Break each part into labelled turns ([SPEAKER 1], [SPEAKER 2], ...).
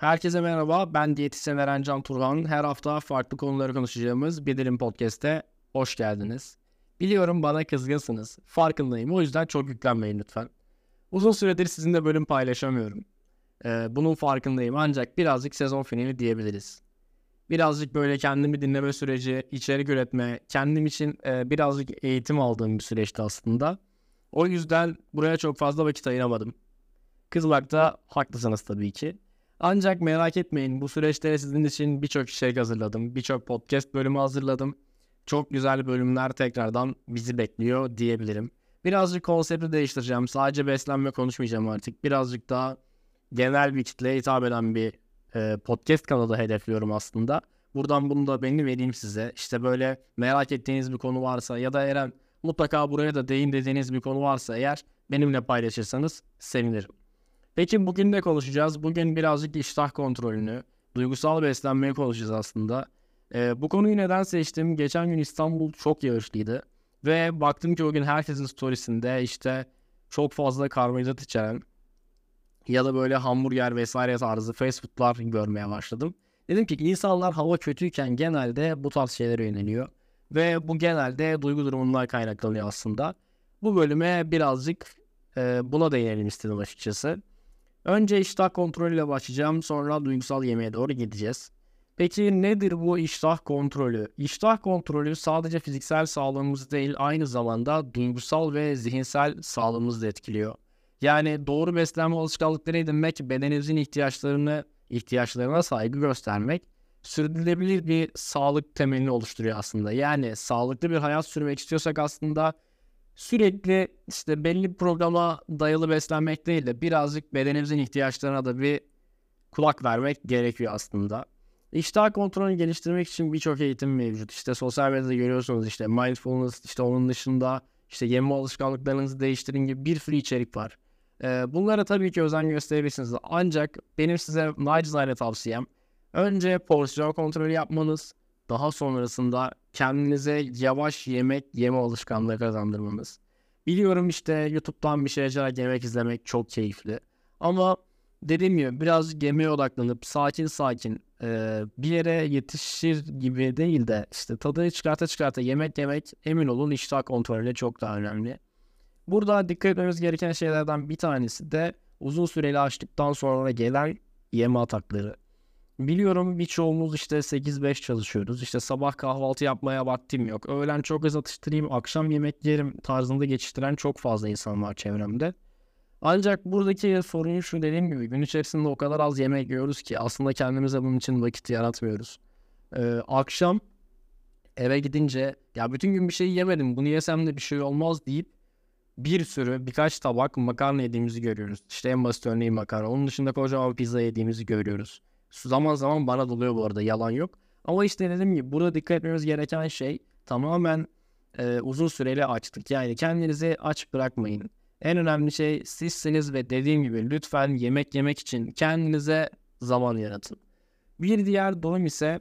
[SPEAKER 1] Herkese merhaba, ben diyetisyen Erencan Turhan. Her hafta farklı konuları konuşacağımız Bir Dilim Podcast'e hoş geldiniz. Biliyorum bana kızgınsınız, farkındayım. O yüzden çok yüklenmeyin lütfen. Uzun süredir sizinle bölüm paylaşamıyorum. Ee, bunun farkındayım ancak birazcık sezon finali diyebiliriz. Birazcık böyle kendimi dinleme süreci, içerik üretme, kendim için e, birazcık eğitim aldığım bir süreçti aslında. O yüzden buraya çok fazla vakit ayıramadım. Kızmakta haklısınız tabii ki. Ancak merak etmeyin bu süreçte sizin için birçok şey hazırladım. Birçok podcast bölümü hazırladım. Çok güzel bölümler tekrardan bizi bekliyor diyebilirim. Birazcık konsepti değiştireceğim. Sadece beslenme konuşmayacağım artık. Birazcık daha genel bir kitleye hitap eden bir e, podcast kanalı hedefliyorum aslında. Buradan bunu da beni vereyim size. İşte böyle merak ettiğiniz bir konu varsa ya da Eren mutlaka buraya da değin dediğiniz bir konu varsa eğer benimle paylaşırsanız sevinirim. Peki bugün ne konuşacağız? Bugün birazcık iştah kontrolünü, duygusal beslenmeyi konuşacağız aslında. Ee, bu konuyu neden seçtim? Geçen gün İstanbul çok yağışlıydı. Ve baktım ki o gün herkesin storiesinde işte çok fazla karbonhidrat içeren ya da böyle hamburger vesaire tarzı fast foodlar görmeye başladım. Dedim ki insanlar hava kötüyken genelde bu tarz şeylere yöneliyor. Ve bu genelde duygu durumundan kaynaklanıyor aslında. Bu bölüme birazcık e, buna değinelim istedim açıkçası. Önce iştah kontrolüyle başlayacağım. Sonra duygusal yemeğe doğru gideceğiz. Peki nedir bu iştah kontrolü? İştah kontrolü sadece fiziksel sağlığımızı değil aynı zamanda duygusal ve zihinsel sağlığımızı da etkiliyor. Yani doğru beslenme alışkanlıkları edinmek, bedeninizin ihtiyaçlarını ihtiyaçlarına saygı göstermek sürdürülebilir bir sağlık temelini oluşturuyor aslında. Yani sağlıklı bir hayat sürmek istiyorsak aslında sürekli işte belli bir programa dayalı beslenmek değil de birazcık bedenimizin ihtiyaçlarına da bir kulak vermek gerekiyor aslında. İştah kontrolünü geliştirmek için birçok eğitim mevcut. İşte sosyal medyada görüyorsunuz işte mindfulness, işte onun dışında işte yeme alışkanlıklarınızı değiştirin gibi bir sürü içerik var. Ee, bunlara tabii ki özen gösterebilirsiniz. Ancak benim size nacizane tavsiyem önce porsiyon kontrolü yapmanız, daha sonrasında kendinize yavaş yemek yeme alışkanlığı kazandırmanız. Biliyorum işte YouTube'dan bir şey açarak yemek izlemek çok keyifli. Ama dediğim gibi biraz yemeğe odaklanıp sakin sakin e, bir yere yetişir gibi değil de işte tadını çıkarta çıkarta yemek yemek emin olun iştah kontrolüyle çok daha önemli. Burada dikkat etmemiz gereken şeylerden bir tanesi de uzun süreli açtıktan sonra gelen yeme atakları. Biliyorum birçoğumuz işte 8-5 çalışıyoruz. İşte sabah kahvaltı yapmaya vaktim yok. Öğlen çok az atıştırayım, akşam yemek yerim tarzında geçiştiren çok fazla insan var çevremde. Ancak buradaki sorun şu dediğim gibi gün içerisinde o kadar az yemek yiyoruz ki aslında kendimize bunun için vakit yaratmıyoruz. Ee, akşam eve gidince ya bütün gün bir şey yemedim bunu yesem de bir şey olmaz deyip bir sürü birkaç tabak makarna yediğimizi görüyoruz. İşte en basit örneği makarna. Onun dışında kocaman pizza yediğimizi görüyoruz. Zaman zaman bana doluyor bu arada yalan yok. Ama işte dediğim gibi burada dikkat etmemiz gereken şey tamamen e, uzun süreli açlık. Yani kendinizi aç bırakmayın. En önemli şey sizsiniz ve dediğim gibi lütfen yemek yemek için kendinize zaman yaratın. Bir diğer durum ise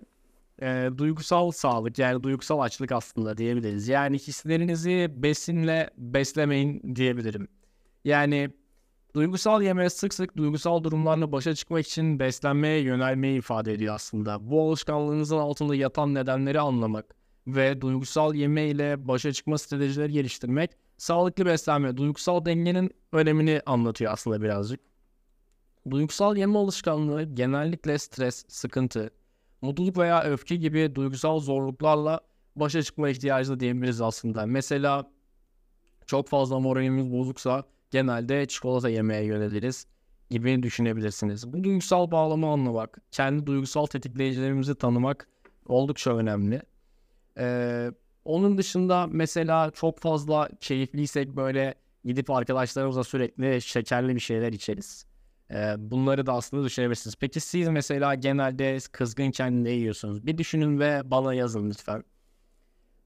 [SPEAKER 1] e, duygusal sağlık yani duygusal açlık aslında diyebiliriz. Yani hislerinizi besinle beslemeyin diyebilirim. Yani Duygusal yeme sık sık duygusal durumlarla başa çıkmak için beslenmeye yönelmeyi ifade ediyor aslında. Bu alışkanlığınızın altında yatan nedenleri anlamak ve duygusal yeme ile başa çıkma stratejileri geliştirmek sağlıklı beslenme, duygusal dengenin önemini anlatıyor aslında birazcık. Duygusal yeme alışkanlığı genellikle stres, sıkıntı, mutluluk veya öfke gibi duygusal zorluklarla başa çıkma ihtiyacı diyebiliriz aslında. Mesela çok fazla moralimiz bozuksa genelde çikolata yemeye yöneliriz gibi düşünebilirsiniz. Bu duygusal bağlamı anlamak, kendi duygusal tetikleyicilerimizi tanımak oldukça önemli. Ee, onun dışında mesela çok fazla keyifliysek böyle gidip arkadaşlarımızla sürekli şekerli bir şeyler içeriz. Ee, bunları da aslında düşünebilirsiniz. Peki siz mesela genelde kızgınken ne yiyorsunuz? Bir düşünün ve bana yazın lütfen.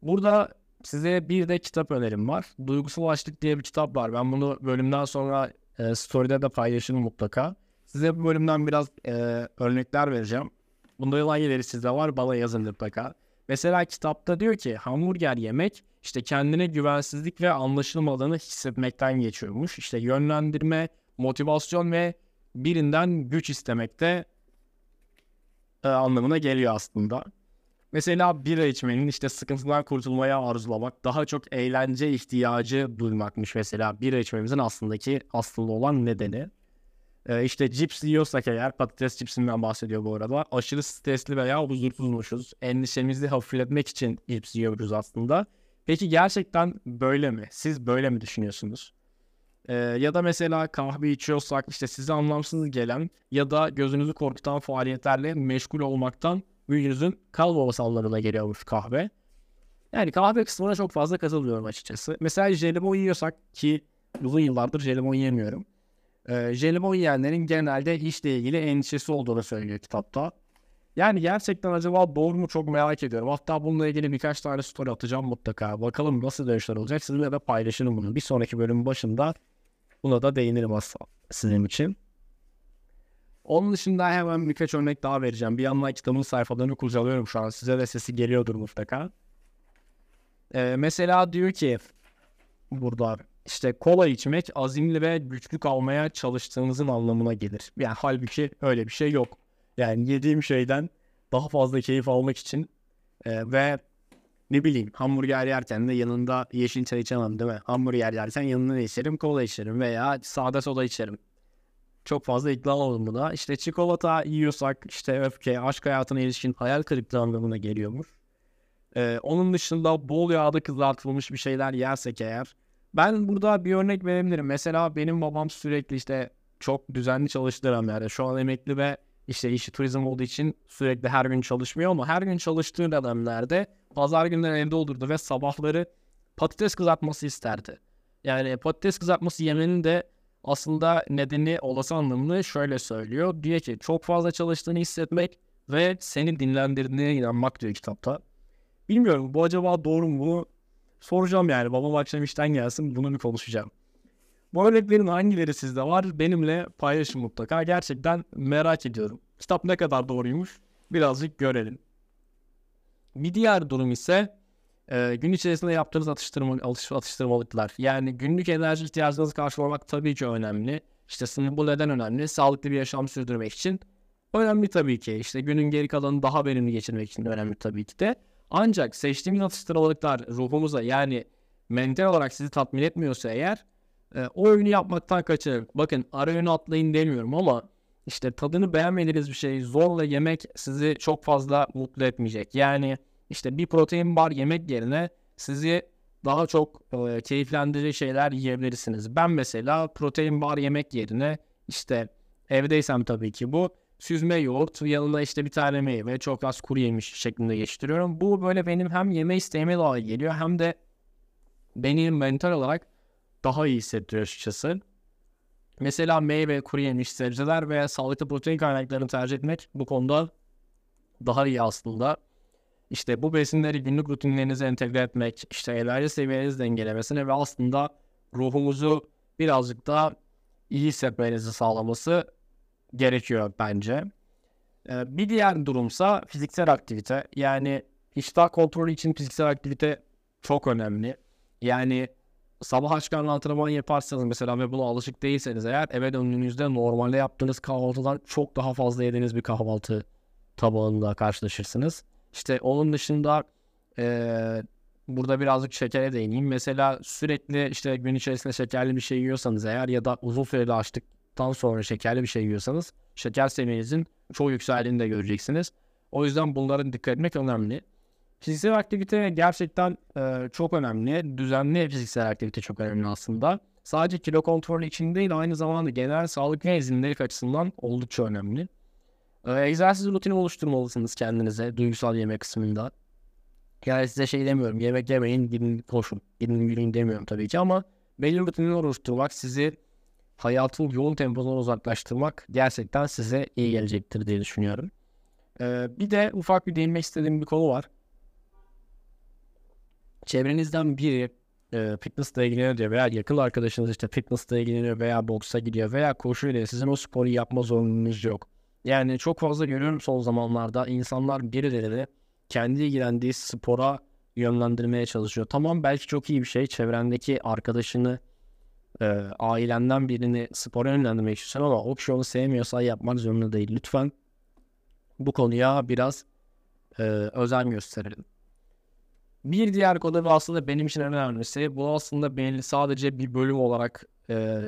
[SPEAKER 1] Burada size bir de kitap önerim var. Duygusal Açlık diye bir kitap var. Ben bunu bölümden sonra e, story'de de paylaşırım mutlaka. Size bu bölümden biraz e, örnekler vereceğim. Bunda hangileri sizde var bana yazın mutlaka. Mesela kitapta diyor ki hamburger yemek işte kendine güvensizlik ve anlaşılmadığını hissetmekten geçiyormuş. İşte yönlendirme, motivasyon ve birinden güç istemekte e, anlamına geliyor aslında. Mesela bira içmenin işte sıkıntıdan kurtulmaya arzulamak, daha çok eğlence ihtiyacı duymakmış mesela bira içmemizin aslındaki aslında olan nedeni. Ee, işte cips yiyorsak eğer patates cipsinden bahsediyor bu arada. Aşırı stresli veya huzursuzmuşuz. Endişemizi hafifletmek için cips yiyoruz aslında. Peki gerçekten böyle mi? Siz böyle mi düşünüyorsunuz? Ee, ya da mesela kahve içiyorsak işte size anlamsız gelen ya da gözünüzü korkutan faaliyetlerle meşgul olmaktan büyüğünüzün kalmaması anlamına geliyormuş kahve. Yani kahve kısmına çok fazla katılmıyorum açıkçası. Mesela jelibon yiyorsak ki uzun yıllardır jelibon yemiyorum. Ee, jelibon yiyenlerin genelde işle ilgili endişesi olduğunu söylüyor kitapta. Yani gerçekten acaba doğru mu çok merak ediyorum. Hatta bununla ilgili birkaç tane story atacağım mutlaka. Bakalım nasıl dönüşler olacak. Sizinle de paylaşırım bunu. Bir sonraki bölümün başında buna da değinirim aslında sizin için. Onun dışında hemen birkaç örnek daha vereceğim. Bir yandan kitabın sayfalarını kurcalıyorum şu an. Size de sesi geliyordur mutlaka. Ee, mesela diyor ki burada işte kola içmek azimli ve güçlü kalmaya çalıştığınızın anlamına gelir. Yani halbuki öyle bir şey yok. Yani yediğim şeyden daha fazla keyif almak için e, ve ne bileyim hamburger yerken de yanında yeşil çay içemem değil mi? Hamburger yerken yanında ne içerim? Kola içerim veya sade soda içerim. Çok fazla ikna oldum buna. İşte çikolata yiyorsak işte öfke, aşk hayatına ilişkin hayal kırıklığı anlamına geliyormuş. Ee, onun dışında bol yağda kızartılmış bir şeyler yersek eğer. Ben burada bir örnek verebilirim. Mesela benim babam sürekli işte çok düzenli çalıştıran yani şu an emekli ve işte işi turizm olduğu için sürekli her gün çalışmıyor ama her gün çalıştığı dönemlerde pazar günleri evde olurdu ve sabahları patates kızartması isterdi. Yani patates kızartması yemenin de aslında nedeni olası anlamını şöyle söylüyor. Diyor ki çok fazla çalıştığını hissetmek ve seni dinlendirdiğine inanmak diyor kitapta. Bilmiyorum bu acaba doğru mu? Soracağım yani babam akşam işten gelsin bunu bir konuşacağım. Bu örneklerin hangileri sizde var benimle paylaşın mutlaka. Gerçekten merak ediyorum. Kitap ne kadar doğruymuş birazcık görelim. Bir diğer durum ise e, gün içerisinde yaptığınız atıştırma, atış, atıştırmalıklar. Yani günlük enerji ihtiyacınızı karşılamak tabii ki önemli. İşte sınır bu neden önemli? Sağlıklı bir yaşam sürdürmek için önemli tabii ki. İşte günün geri kalanını daha verimli geçirmek için önemli tabii ki de. Ancak seçtiğimiz atıştırmalıklar ruhumuza yani mental olarak sizi tatmin etmiyorsa eğer e, o öğünü yapmaktan kaçının. Bakın ara öğünü atlayın demiyorum ama işte tadını beğenmediğiniz bir şeyi zorla yemek sizi çok fazla mutlu etmeyecek. Yani işte bir protein bar yemek yerine sizi daha çok e, keyiflendirici şeyler yiyebilirsiniz. Ben mesela protein bar yemek yerine işte evdeysem tabii ki bu süzme yoğurt yanına işte bir tane meyve çok az kuru yemiş şeklinde geçiriyorum. Bu böyle benim hem yeme isteğime daha geliyor hem de beni mental olarak daha iyi hissettiriyor açıkçası. Mesela meyve, kuru yemiş, sebzeler veya sağlıklı protein kaynaklarını tercih etmek bu konuda daha iyi aslında. İşte bu besinleri günlük rutinlerinize entegre etmek, işte enerji seviyenizi dengelemesine ve aslında ruhumuzu birazcık daha iyi hissetmenizi sağlaması gerekiyor bence. Ee, bir diğer durumsa fiziksel aktivite. Yani iştah kontrolü için fiziksel aktivite çok önemli. Yani sabah aç antrenman yaparsanız mesela ve buna alışık değilseniz eğer eve döndüğünüzde normalde yaptığınız kahvaltıdan çok daha fazla yediğiniz bir kahvaltı tabağında karşılaşırsınız. İşte onun dışında e, burada birazcık şekere değineyim. Mesela sürekli işte gün içerisinde şekerli bir şey yiyorsanız eğer ya da uzun süreli açtıktan sonra şekerli bir şey yiyorsanız şeker seviyenizin çok yükseldiğini de göreceksiniz. O yüzden bunlara dikkat etmek önemli. Fiziksel aktivite gerçekten e, çok önemli. Düzenli fiziksel aktivite çok önemli aslında. Sadece kilo kontrolü için değil aynı zamanda genel sağlık ve izinlilik açısından oldukça önemli. E, egzersiz rutini oluşturmalısınız kendinize duygusal yemek kısmında. Yani size şey demiyorum yemek yemeyin gidin koşun gidin yürüyün demiyorum tabii ki ama belli rutinini oluşturmak sizi hayatın yoğun temposundan uzaklaştırmak gerçekten size iyi gelecektir diye düşünüyorum. Ee, bir de ufak bir değinmek istediğim bir konu var çevrenizden biri e, fitnessle ilgileniyor diyor veya yakın arkadaşınız işte fitnessle ilgileniyor veya boksa gidiyor veya koşuyla sizin o sporu yapma zorunluluğunuz yok. Yani çok fazla görüyorum son zamanlarda insanlar birilerini kendi ilgilendiği spora yönlendirmeye çalışıyor. Tamam belki çok iyi bir şey çevrendeki arkadaşını e, ailenden birini spora yönlendirmek istiyorsun ama o kişi onu sevmiyorsa yapmak zorunda değil. Lütfen bu konuya biraz e, özen gösterelim. Bir diğer konu ve aslında benim için en önemlisi bu aslında belli sadece bir bölüm olarak e,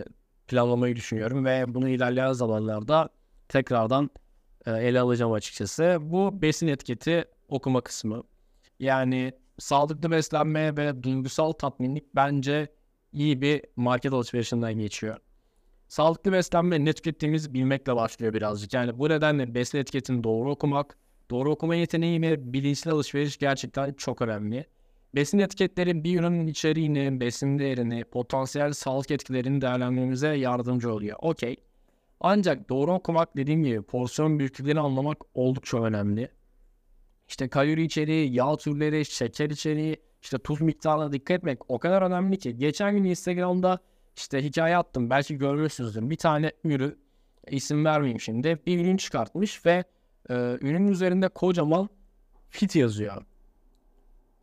[SPEAKER 1] planlamayı düşünüyorum ve bunu ilerleyen zamanlarda tekrardan e, ele alacağım açıkçası. Bu besin etiketi okuma kısmı. Yani sağlıklı beslenme ve duygusal tatminlik bence iyi bir market alışverişinden geçiyor. Sağlıklı beslenme ne tükettiğimizi bilmekle başlıyor birazcık. Yani bu nedenle besin etiketini doğru okumak, doğru okuma yeteneği ve bilinçli alışveriş gerçekten çok önemli. Besin etiketleri bir ürünün içeriğini, besin değerini, potansiyel sağlık etkilerini değerlendirmemize yardımcı oluyor. Okey. Ancak doğru okumak dediğim gibi porsiyon büyüklüklerini anlamak oldukça önemli. İşte kalori içeriği, yağ türleri, şeker içeriği, işte tuz miktarına dikkat etmek o kadar önemli ki. Geçen gün Instagram'da işte hikaye attım. Belki görmüşsünüzdür. Bir tane ürün, isim vermeyeyim şimdi. Bir ürün çıkartmış ve e, ürünün üzerinde kocaman fit yazıyor.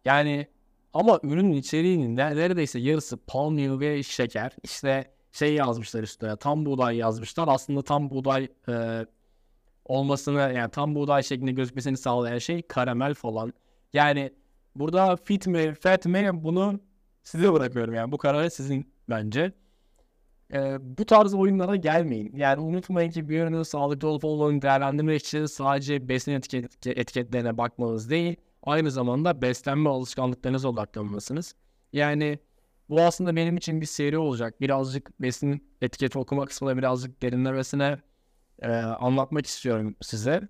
[SPEAKER 1] Yani ama ürünün içeriğinin neredeyse yarısı palm yağı ve şeker. İşte şey yazmışlar üstüne tam buğday yazmışlar. Aslında tam buğday e, olmasını yani tam buğday şeklinde gözükmesini sağlayan şey karamel falan. Yani burada fit mi fat mi bunu size bırakıyorum yani bu kararı sizin bence. Ee, bu tarz oyunlara gelmeyin. Yani unutmayın ki bir ürünün sağlıklı olup olmadığını değerlendirmek için sadece besin etiket, etiketlerine bakmanız değil, aynı zamanda beslenme alışkanlıklarınıza odaklanmalısınız. Yani bu aslında benim için bir seri olacak. Birazcık besin etiketi okuma kısmında birazcık derinlemesine e, anlatmak istiyorum size.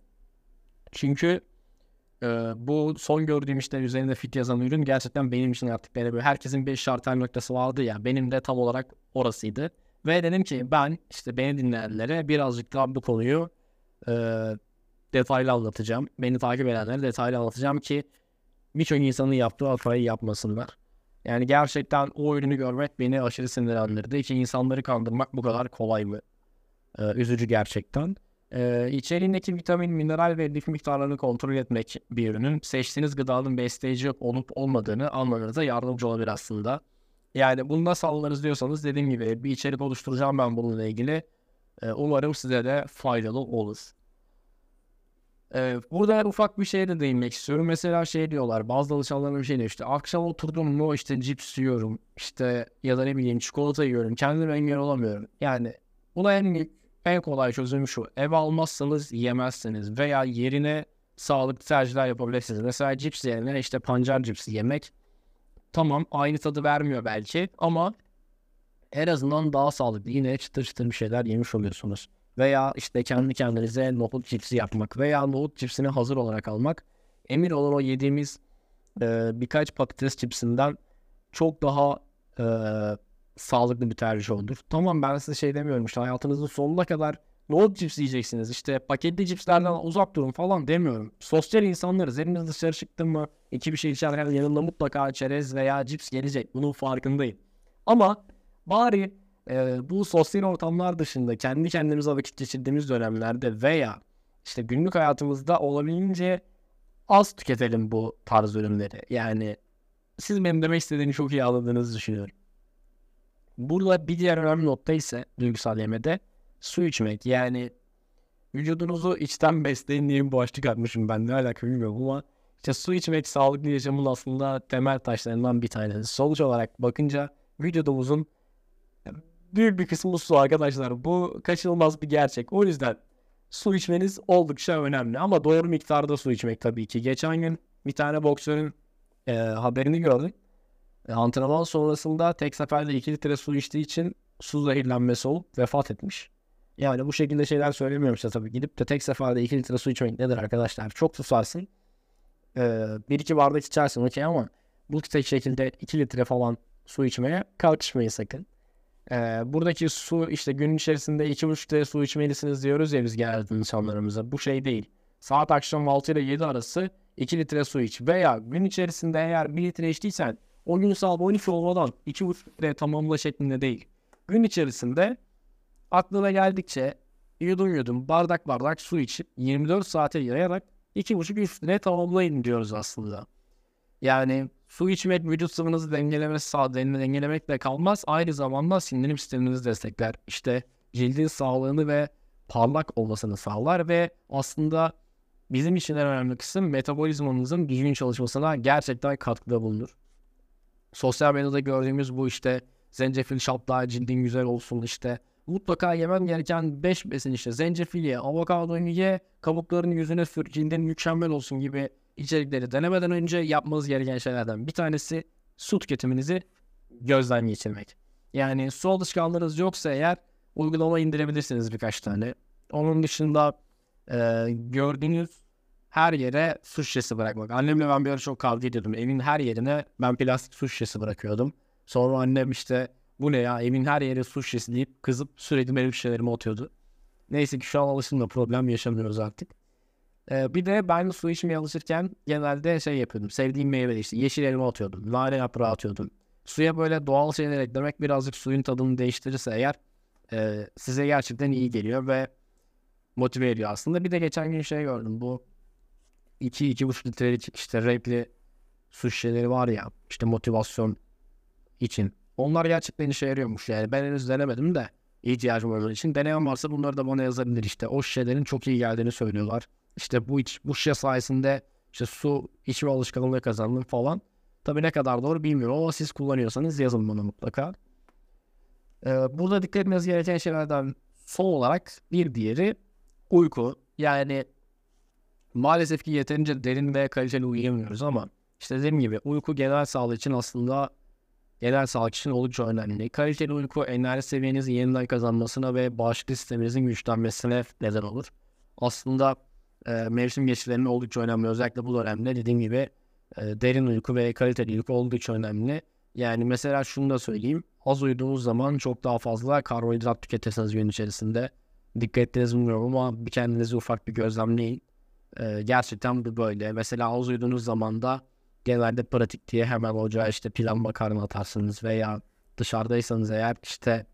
[SPEAKER 1] Çünkü e, bu son gördüğüm işte üzerinde fit yazan ürün gerçekten benim için artık böyle böyle herkesin bir şartel noktası vardı ya benim de tam olarak orasıydı. Ve dedim ki ben işte beni dinleyenlere birazcık daha bu konuyu e, detaylı anlatacağım. Beni takip edenlere detaylı anlatacağım ki birçok insanın yaptığı hatayı yapmasınlar. Yani gerçekten o ürünü görmek beni aşırı sinirlendirdi ki insanları kandırmak bu kadar kolay mı? Ee, üzücü gerçekten. Ee, içeriğindeki vitamin, mineral ve lif miktarlarını kontrol etmek bir ürünün seçtiğiniz gıdanın besleyici olup olmadığını anlamanıza yardımcı olabilir aslında. Yani bunu nasıl anlarız diyorsanız dediğim gibi bir içerik oluşturacağım ben bununla ilgili. Ee, umarım size de faydalı olur. Ee, burada ufak bir şeye de değinmek istiyorum. Mesela şey diyorlar bazı danışanlarım bir şey diyor işte akşam oturdum mu işte cips yiyorum işte ya da ne bileyim çikolata yiyorum kendime engel olamıyorum. Yani buna en, en kolay çözüm şu ev almazsanız yemezsiniz veya yerine sağlıklı tercihler yapabilirsiniz. Mesela cips yerine işte pancar cipsi yemek tamam aynı tadı vermiyor belki ama en azından daha sağlıklı yine çıtır çıtır bir şeyler yemiş oluyorsunuz. Veya işte kendi kendinize nohut cipsi yapmak veya nohut cipsini hazır olarak almak. Emin olun o yediğimiz e, birkaç patates cipsinden çok daha e, sağlıklı bir tercih olur. Tamam ben size şey demiyorum işte hayatınızın sonuna kadar nohut cips yiyeceksiniz. İşte paketli cipslerden uzak durun falan demiyorum. Sosyal insanlarız. Eliniz dışarı çıktı mı iki bir şey içerken yanında mutlaka çerez veya cips gelecek. Bunun farkındayım. Ama bari e, bu sosyal ortamlar dışında kendi kendimize vakit geçirdiğimiz dönemlerde veya işte günlük hayatımızda olabildiğince az tüketelim bu tarz ürünleri. Yani siz benim demek istediğini çok iyi anladığınızı düşünüyorum. Burada bir diğer önemli nokta ise duygusal yemede su içmek. Yani vücudunuzu içten besleyin diye bir başlık atmışım ben ne alaka bilmiyorum ama işte su içmek sağlıklı yaşamın aslında temel taşlarından bir tanesi. Sonuç olarak bakınca vücudumuzun büyük bir kısmı su arkadaşlar. Bu kaçınılmaz bir gerçek. O yüzden su içmeniz oldukça önemli. Ama doğru miktarda su içmek tabii ki. Geçen gün bir tane boksörün e, haberini gördüm. E, antrenman sonrasında tek seferde 2 litre su içtiği için su zehirlenmesi olup vefat etmiş. Yani bu şekilde şeyler söylemiyorum işte tabii. Gidip de tek seferde 2 litre su içmek nedir arkadaşlar? Çok susarsın. Ee, bir iki bardak içersin okey ama bu tek şekilde 2 litre falan su içmeye kalkışmayın sakın. Ee, buradaki su işte gün içerisinde 2,5 litre su içmelisiniz diyoruz ya biz geldi insanlarımıza. Bu şey değil. Saat akşam 6 ile 7 arası 2 litre su iç. Veya gün içerisinde eğer 1 litre içtiysen o gün saat 12 olmadan 2,5 litre tamamla şeklinde değil. Gün içerisinde aklına geldikçe yudum yudum bardak bardak su içip 24 saate yayarak 2,5-3 litre tamamlayın diyoruz aslında. Yani su içmek vücut sıvınızı dengelemesi sağ dengelemekle kalmaz. Aynı zamanda sindirim sisteminizi destekler. İşte cildin sağlığını ve parlak olmasını sağlar ve aslında bizim için en önemli kısım metabolizmamızın düzgün çalışmasına gerçekten katkıda bulunur. Sosyal medyada gördüğümüz bu işte zencefil şapla cildin güzel olsun işte mutlaka yemen gereken 5 besin işte zencefil ye, avokado ye, kabuklarını yüzüne sür, cildin mükemmel olsun gibi içerikleri denemeden önce yapmanız gereken şeylerden bir tanesi su tüketiminizi gözden geçirmek. Yani su alışkanlığınız yoksa eğer uygulama indirebilirsiniz birkaç tane. Onun dışında e, gördüğünüz her yere su şişesi bırakmak. Annemle ben bir ara çok kavga ediyordum. Evin her yerine ben plastik su şişesi bırakıyordum. Sonra annem işte bu ne ya evin her yere su şişesi deyip kızıp sürekli benim şişelerimi atıyordu. Neyse ki şu an alışımla problem yaşamıyoruz artık. Ee, bir de ben su içmeye alışırken genelde şey yapıyordum. Sevdiğim meyve işte yeşil elma atıyordum. Nane yaprağı atıyordum. Suya böyle doğal şeyler eklemek birazcık suyun tadını değiştirirse eğer e, size gerçekten iyi geliyor ve motive ediyor aslında. Bir de geçen gün şey gördüm. Bu 2-2,5 litrelik işte renkli su şişeleri var ya işte motivasyon için. Onlar gerçekten işe yarıyormuş yani. Ben henüz denemedim de ihtiyacım olduğu için. Deneyen varsa bunları da bana yazabilir işte. O şişelerin çok iyi geldiğini söylüyorlar. İşte bu iç, bu şişe sayesinde işte su içme alışkanlığı kazandım falan. Tabii ne kadar doğru bilmiyorum ama siz kullanıyorsanız yazın bana mutlaka. Ee, burada dikkat etmeniz gereken şeylerden son olarak bir diğeri uyku. Yani maalesef ki yeterince derin ve kaliteli uyuyamıyoruz ama işte dediğim gibi uyku genel sağlık için aslında genel sağlık için oldukça önemli. Kaliteli uyku enerji seviyenizin yeniden kazanmasına ve bağışıklık sisteminizin güçlenmesine neden olur. Aslında e, mevsim geçişlerinin oldukça önemli. Özellikle bu dönemde dediğim gibi e, derin uyku ve kaliteli uyku oldukça önemli. Yani mesela şunu da söyleyeyim. Az uyuduğunuz zaman çok daha fazla karbonhidrat tüketirsiniz gün içerisinde. Dikkat ettiniz bilmiyorum ama bir kendinizi ufak bir gözlemleyin. E, gerçekten bu böyle. Mesela az uyuduğunuz zaman da genelde pratik diye hemen ocağa işte pilav makarna atarsınız veya dışarıdaysanız eğer işte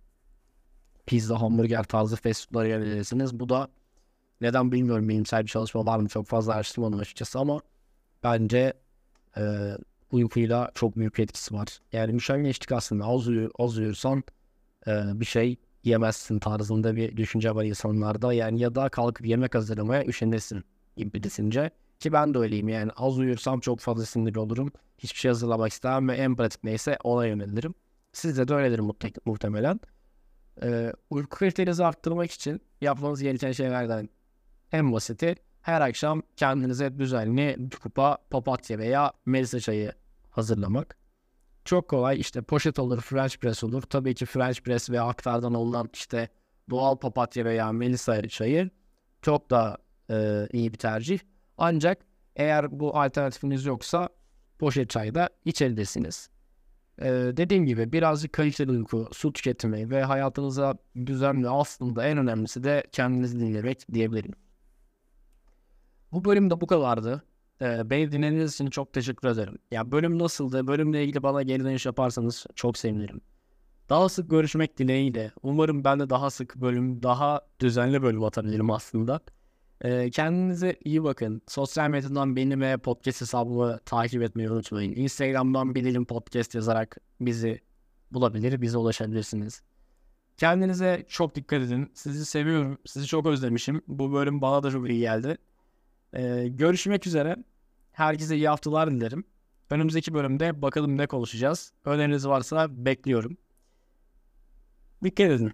[SPEAKER 1] pizza, hamburger tarzı fast foodlara yönelirsiniz. Bu da neden bilmiyorum bilimsel bir çalışma var mı çok fazla araştırmadım açıkçası ama bence e, uykuyla çok büyük etkisi var. Yani müşengeçlik aslında az, uyu, az uyursan e, bir şey yemezsin tarzında bir düşünce var insanlarda. Yani ya da kalkıp yemek hazırlamaya üşenirsin gibi düşünce. Ki ben de öyleyim yani az uyursam çok fazla sinir olurum. Hiçbir şey hazırlamak istemem ve en pratik neyse ona yönelirim. Sizde de öyledir muhte- muhtemelen. Ee, uyku kalitenizi arttırmak için yapmanız gereken şeylerden en basiti her akşam kendinize düzenli bir kupa papatya veya melisa çayı hazırlamak. Çok kolay işte poşet olur, French press olur. Tabii ki French press veya aktardan alınan işte doğal papatya veya melisa çayı çok da e, iyi bir tercih. Ancak eğer bu alternatifiniz yoksa poşet çay da içebilirsiniz. Ee, dediğim gibi birazcık kaliteli uyku, su tüketimi ve hayatınıza düzenli aslında en önemlisi de kendinizi dinlemek diyebilirim. Bu bölüm de bu kadardı. Ee, beni dinlediğiniz için çok teşekkür ederim. Ya bölüm nasıldı? Bölümle ilgili bana geri dönüş yaparsanız çok sevinirim. Daha sık görüşmek dileğiyle. Umarım ben de daha sık bölüm, daha düzenli bölüm atabilirim aslında. Ee, kendinize iyi bakın. Sosyal medyadan beni ve podcast hesabımı takip etmeyi unutmayın. Instagram'dan Bilelim Podcast yazarak bizi bulabilir, bize ulaşabilirsiniz. Kendinize çok dikkat edin. Sizi seviyorum. Sizi çok özlemişim. Bu bölüm bana da çok iyi geldi. Ee, görüşmek üzere. Herkese iyi haftalar dilerim. Önümüzdeki bölümde bakalım ne konuşacağız. Öneriniz varsa bekliyorum. Dikkat edin.